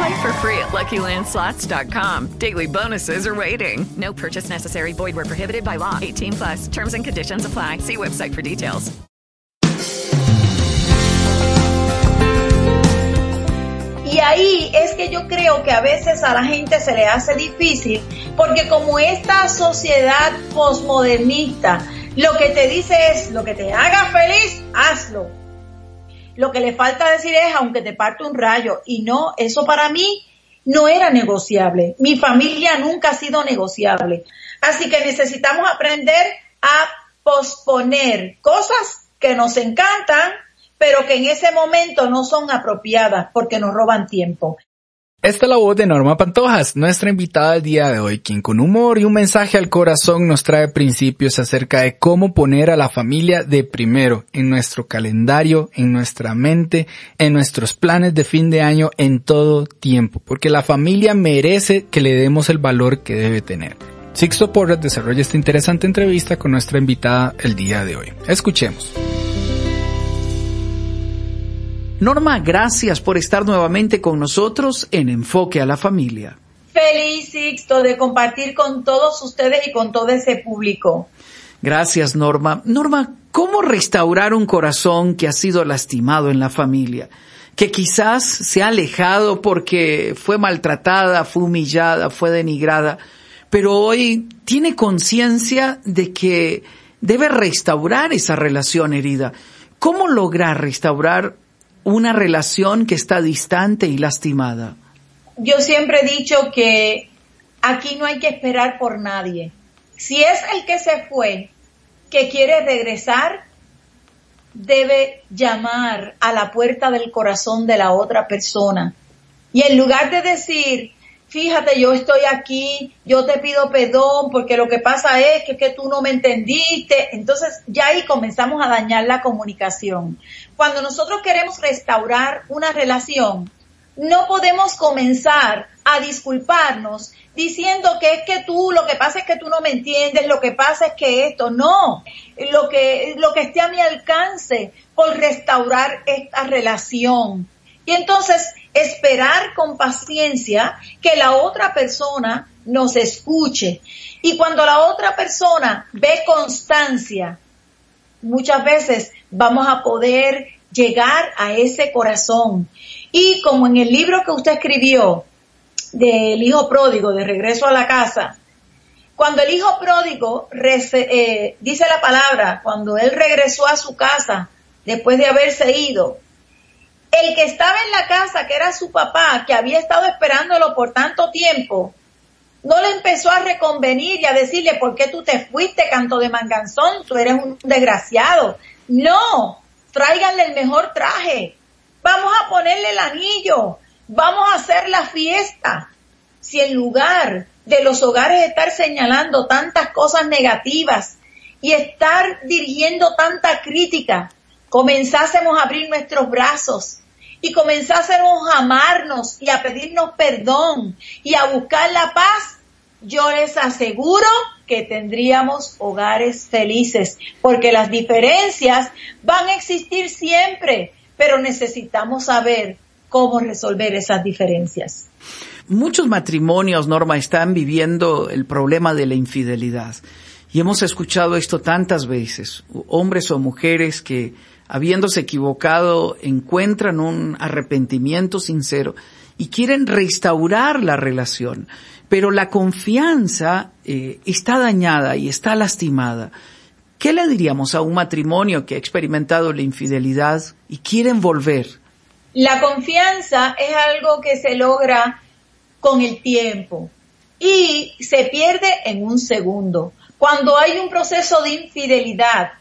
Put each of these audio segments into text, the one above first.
Play for free at LuckyLandSlots.com. Daily bonuses are waiting. No purchase necessary. Void where prohibited by law. 18 plus. Terms and conditions apply. See website for details. Y ahí es que yo creo que a veces a la gente se le hace difícil porque como esta sociedad posmodernista lo que te dice es lo que te haga feliz, hazlo. Lo que le falta decir es aunque te parte un rayo y no, eso para mí no era negociable. Mi familia nunca ha sido negociable. Así que necesitamos aprender a posponer cosas que nos encantan, pero que en ese momento no son apropiadas porque nos roban tiempo. Esta es la voz de Norma Pantojas, nuestra invitada del día de hoy, quien con humor y un mensaje al corazón nos trae principios acerca de cómo poner a la familia de primero en nuestro calendario, en nuestra mente, en nuestros planes de fin de año, en todo tiempo, porque la familia merece que le demos el valor que debe tener. Sixto Porras desarrolla esta interesante entrevista con nuestra invitada el día de hoy. Escuchemos. Norma, gracias por estar nuevamente con nosotros en Enfoque a la Familia. Feliz Sixto de compartir con todos ustedes y con todo ese público. Gracias, Norma. Norma, ¿cómo restaurar un corazón que ha sido lastimado en la familia? Que quizás se ha alejado porque fue maltratada, fue humillada, fue denigrada, pero hoy tiene conciencia de que debe restaurar esa relación herida. ¿Cómo lograr restaurar una relación que está distante y lastimada? Yo siempre he dicho que aquí no hay que esperar por nadie. Si es el que se fue, que quiere regresar, debe llamar a la puerta del corazón de la otra persona. Y en lugar de decir, fíjate, yo estoy aquí, yo te pido perdón porque lo que pasa es que, que tú no me entendiste, entonces ya ahí comenzamos a dañar la comunicación. Cuando nosotros queremos restaurar una relación, no podemos comenzar a disculparnos diciendo que es que tú, lo que pasa es que tú no me entiendes, lo que pasa es que esto, no, lo que, lo que esté a mi alcance por restaurar esta relación. Y entonces esperar con paciencia que la otra persona nos escuche. Y cuando la otra persona ve constancia, muchas veces vamos a poder llegar a ese corazón. Y como en el libro que usted escribió del hijo pródigo, de regreso a la casa, cuando el hijo pródigo, eh, dice la palabra, cuando él regresó a su casa después de haberse ido, el que estaba en la casa, que era su papá, que había estado esperándolo por tanto tiempo, no le empezó a reconvenir y a decirle, ¿por qué tú te fuiste, canto de manganzón? Tú eres un desgraciado. No, tráiganle el mejor traje. Vamos a ponerle el anillo. Vamos a hacer la fiesta. Si en lugar de los hogares estar señalando tantas cosas negativas y estar dirigiendo tanta crítica, comenzásemos a abrir nuestros brazos y comenzásemos a amarnos y a pedirnos perdón y a buscar la paz, yo les aseguro que tendríamos hogares felices, porque las diferencias van a existir siempre, pero necesitamos saber cómo resolver esas diferencias. Muchos matrimonios, Norma, están viviendo el problema de la infidelidad. Y hemos escuchado esto tantas veces, hombres o mujeres que habiéndose equivocado, encuentran un arrepentimiento sincero y quieren restaurar la relación. Pero la confianza eh, está dañada y está lastimada. ¿Qué le diríamos a un matrimonio que ha experimentado la infidelidad y quieren volver? La confianza es algo que se logra con el tiempo y se pierde en un segundo. Cuando hay un proceso de infidelidad,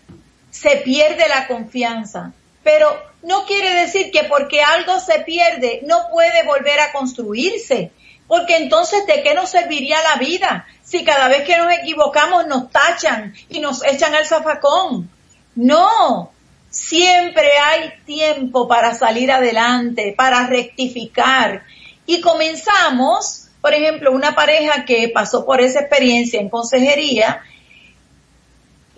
se pierde la confianza. Pero no quiere decir que porque algo se pierde no puede volver a construirse. Porque entonces, ¿de qué nos serviría la vida? Si cada vez que nos equivocamos nos tachan y nos echan al zafacón. No, siempre hay tiempo para salir adelante, para rectificar. Y comenzamos, por ejemplo, una pareja que pasó por esa experiencia en consejería,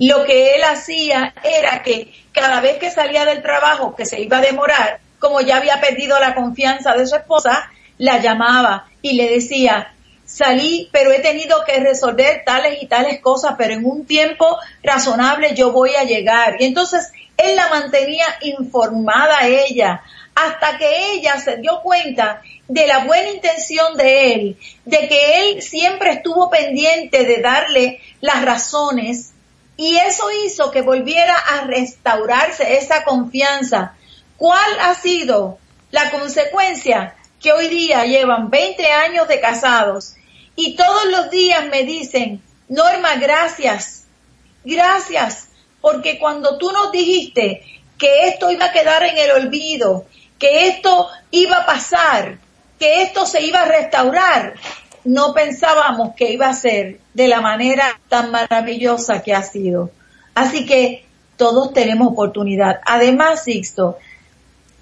lo que él hacía era que cada vez que salía del trabajo, que se iba a demorar, como ya había perdido la confianza de su esposa, la llamaba y le decía, salí, pero he tenido que resolver tales y tales cosas, pero en un tiempo razonable yo voy a llegar. Y entonces él la mantenía informada a ella, hasta que ella se dio cuenta de la buena intención de él, de que él siempre estuvo pendiente de darle las razones, y eso hizo que volviera a restaurarse esa confianza. ¿Cuál ha sido la consecuencia? que hoy día llevan 20 años de casados y todos los días me dicen, Norma, gracias, gracias, porque cuando tú nos dijiste que esto iba a quedar en el olvido, que esto iba a pasar, que esto se iba a restaurar, no pensábamos que iba a ser de la manera tan maravillosa que ha sido. Así que todos tenemos oportunidad. Además, Sixto,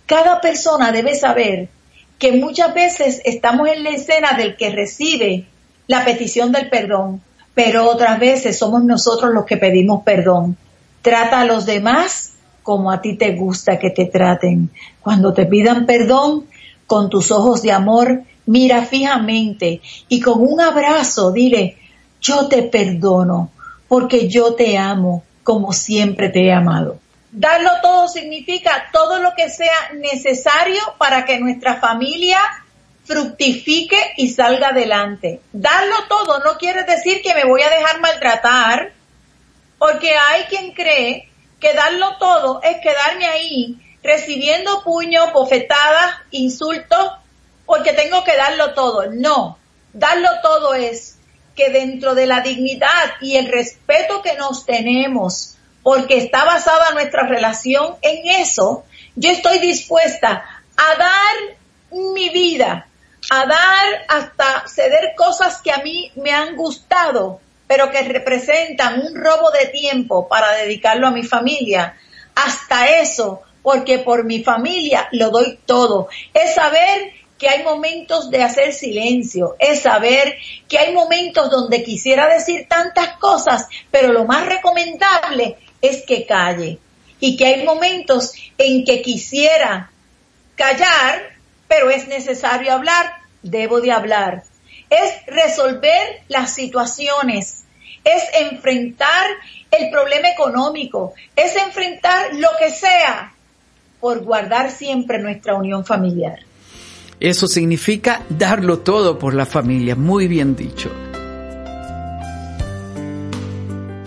cada persona debe saber que muchas veces estamos en la escena del que recibe la petición del perdón, pero otras veces somos nosotros los que pedimos perdón. Trata a los demás como a ti te gusta que te traten. Cuando te pidan perdón, con tus ojos de amor, mira fijamente y con un abrazo dile, yo te perdono porque yo te amo como siempre te he amado. Darlo todo significa todo lo que sea necesario para que nuestra familia fructifique y salga adelante. Darlo todo no quiere decir que me voy a dejar maltratar, porque hay quien cree que darlo todo es quedarme ahí recibiendo puños, bofetadas, insultos, porque tengo que darlo todo. No, darlo todo es que dentro de la dignidad y el respeto que nos tenemos, porque está basada nuestra relación en eso, yo estoy dispuesta a dar mi vida, a dar hasta ceder cosas que a mí me han gustado, pero que representan un robo de tiempo para dedicarlo a mi familia. Hasta eso, porque por mi familia lo doy todo. Es saber que hay momentos de hacer silencio, es saber que hay momentos donde quisiera decir tantas cosas, pero lo más recomendable es que calle y que hay momentos en que quisiera callar, pero es necesario hablar, debo de hablar. Es resolver las situaciones, es enfrentar el problema económico, es enfrentar lo que sea por guardar siempre nuestra unión familiar. Eso significa darlo todo por la familia, muy bien dicho.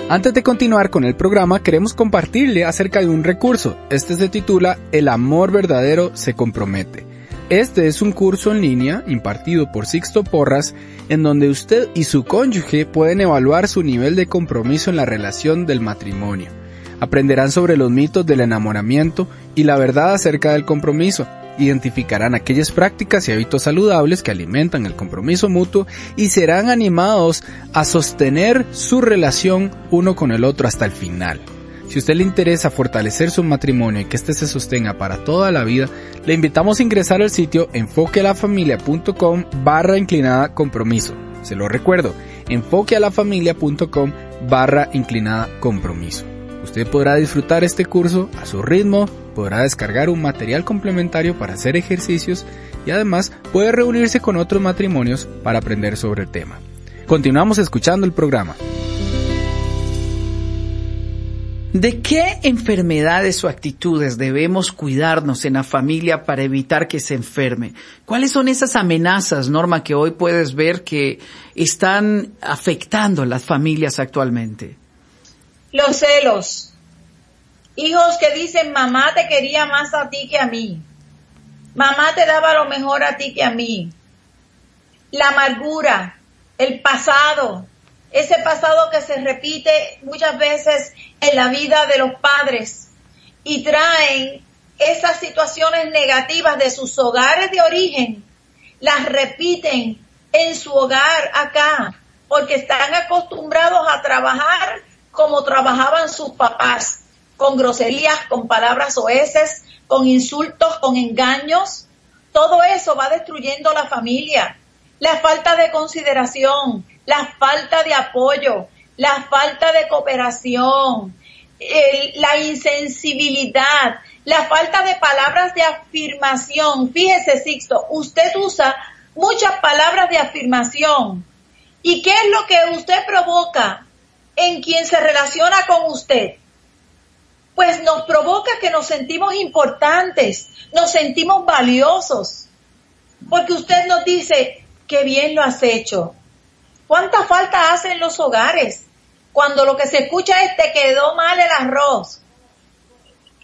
Antes de continuar con el programa, queremos compartirle acerca de un recurso. Este se titula El amor verdadero se compromete. Este es un curso en línea impartido por Sixto Porras en donde usted y su cónyuge pueden evaluar su nivel de compromiso en la relación del matrimonio. Aprenderán sobre los mitos del enamoramiento y la verdad acerca del compromiso identificarán aquellas prácticas y hábitos saludables que alimentan el compromiso mutuo y serán animados a sostener su relación uno con el otro hasta el final. Si usted le interesa fortalecer su matrimonio y que éste se sostenga para toda la vida, le invitamos a ingresar al sitio enfoquealafamilia.com barra inclinada compromiso. Se lo recuerdo, enfoquealafamilia.com barra inclinada compromiso. Usted podrá disfrutar este curso a su ritmo, podrá descargar un material complementario para hacer ejercicios y además puede reunirse con otros matrimonios para aprender sobre el tema. Continuamos escuchando el programa. ¿De qué enfermedades o actitudes debemos cuidarnos en la familia para evitar que se enferme? ¿Cuáles son esas amenazas, Norma, que hoy puedes ver que están afectando a las familias actualmente? Los celos. Hijos que dicen, mamá te quería más a ti que a mí. Mamá te daba lo mejor a ti que a mí. La amargura, el pasado, ese pasado que se repite muchas veces en la vida de los padres y traen esas situaciones negativas de sus hogares de origen, las repiten en su hogar acá, porque están acostumbrados a trabajar como trabajaban sus papás, con groserías, con palabras oeces, con insultos, con engaños. Todo eso va destruyendo la familia. La falta de consideración, la falta de apoyo, la falta de cooperación, la insensibilidad, la falta de palabras de afirmación. Fíjese, Sixto, usted usa muchas palabras de afirmación. ¿Y qué es lo que usted provoca en quien se relaciona con usted? Pues nos provoca que nos sentimos importantes, nos sentimos valiosos. Porque usted nos dice, qué bien lo has hecho. ¿Cuánta falta hace en los hogares? Cuando lo que se escucha es te quedó mal el arroz,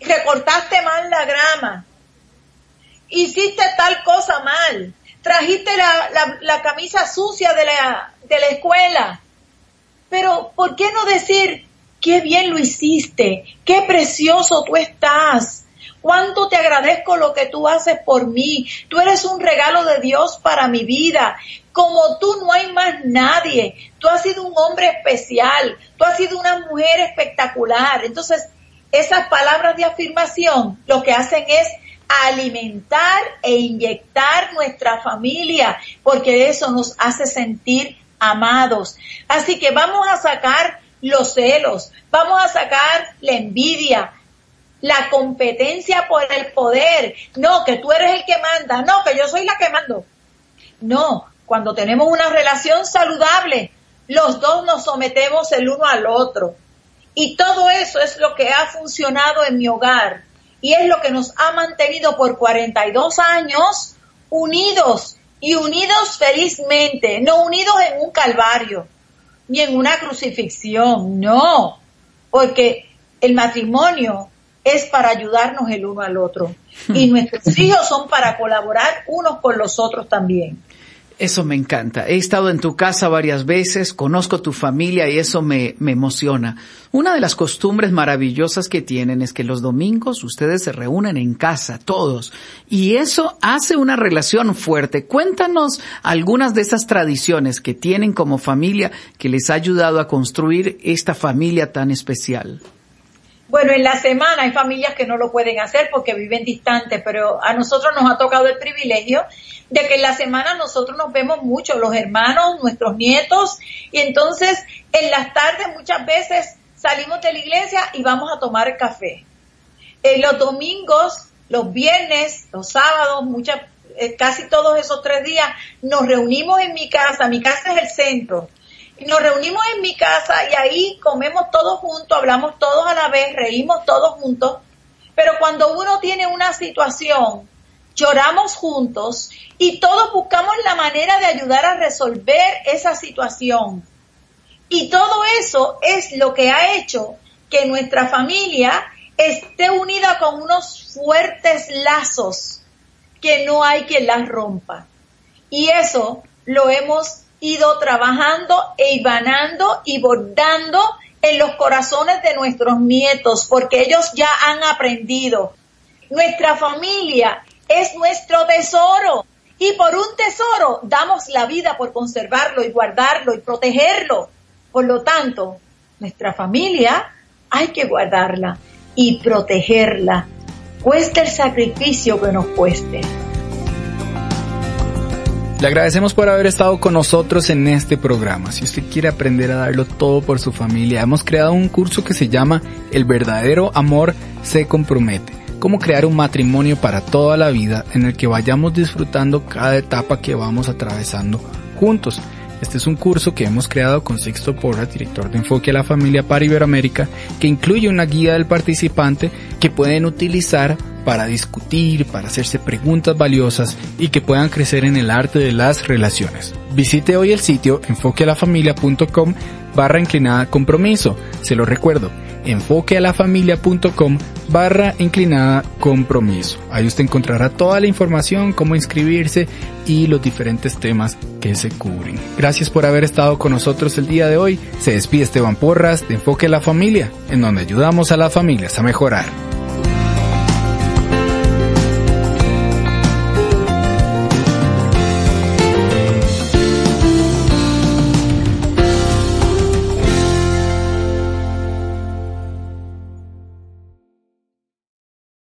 recortaste mal la grama, hiciste tal cosa mal, trajiste la, camisa sucia de la, de la escuela. Pero, ¿por qué no decir, qué bien lo hiciste, qué precioso tú estás? Cuánto te agradezco lo que tú haces por mí. Tú eres un regalo de Dios para mi vida. Como tú no hay más nadie. Tú has sido un hombre especial. Tú has sido una mujer espectacular. Entonces, esas palabras de afirmación lo que hacen es alimentar e inyectar nuestra familia, porque eso nos hace sentir amados. Así que vamos a sacar los celos, vamos a sacar la envidia, la competencia por el poder. No, que tú eres el que manda, no, que yo soy la que mando. No, cuando tenemos una relación saludable, los dos nos sometemos el uno al otro. Y todo eso es lo que ha funcionado en mi hogar y es lo que nos ha mantenido por 42 años unidos y unidos felizmente, no unidos en un calvario ni en una crucifixión, no, porque el matrimonio es para ayudarnos el uno al otro. Y nuestros hijos son para colaborar unos con los otros también. Eso me encanta. He estado en tu casa varias veces, conozco tu familia y eso me, me, emociona. Una de las costumbres maravillosas que tienen es que los domingos ustedes se reúnen en casa, todos, y eso hace una relación fuerte. Cuéntanos algunas de esas tradiciones que tienen como familia que les ha ayudado a construir esta familia tan especial. Bueno, en la semana hay familias que no lo pueden hacer porque viven distantes, pero a nosotros nos ha tocado el privilegio de que en la semana nosotros nos vemos mucho, los hermanos, nuestros nietos, y entonces en las tardes muchas veces salimos de la iglesia y vamos a tomar café. En los domingos, los viernes, los sábados, muchas, eh, casi todos esos tres días, nos reunimos en mi casa, mi casa es el centro, nos reunimos en mi casa y ahí comemos todos juntos, hablamos todos a la vez, reímos todos juntos, pero cuando uno tiene una situación, lloramos juntos y todos buscamos la manera de ayudar a resolver esa situación. Y todo eso es lo que ha hecho que nuestra familia esté unida con unos fuertes lazos que no hay quien las rompa. Y eso lo hemos ido trabajando e ibanando y bordando en los corazones de nuestros nietos, porque ellos ya han aprendido. Nuestra familia es nuestro tesoro y por un tesoro damos la vida por conservarlo y guardarlo y protegerlo. Por lo tanto, nuestra familia hay que guardarla y protegerla, cueste el sacrificio que nos cueste. Le agradecemos por haber estado con nosotros en este programa. Si usted quiere aprender a darlo todo por su familia, hemos creado un curso que se llama El verdadero amor se compromete. Cómo crear un matrimonio para toda la vida en el que vayamos disfrutando cada etapa que vamos atravesando juntos. Este es un curso que hemos creado con Sixto Porras, director de Enfoque a la Familia para Iberoamérica, que incluye una guía del participante que pueden utilizar para discutir, para hacerse preguntas valiosas y que puedan crecer en el arte de las relaciones. Visite hoy el sitio enfoquealafamilia.com barra inclinada compromiso. Se lo recuerdo, enfoquealafamilia.com barra inclinada compromiso. Ahí usted encontrará toda la información, cómo inscribirse y los diferentes temas que se cubren. Gracias por haber estado con nosotros el día de hoy. Se despide Esteban Porras de Enfoque a la Familia, en donde ayudamos a las familias a mejorar.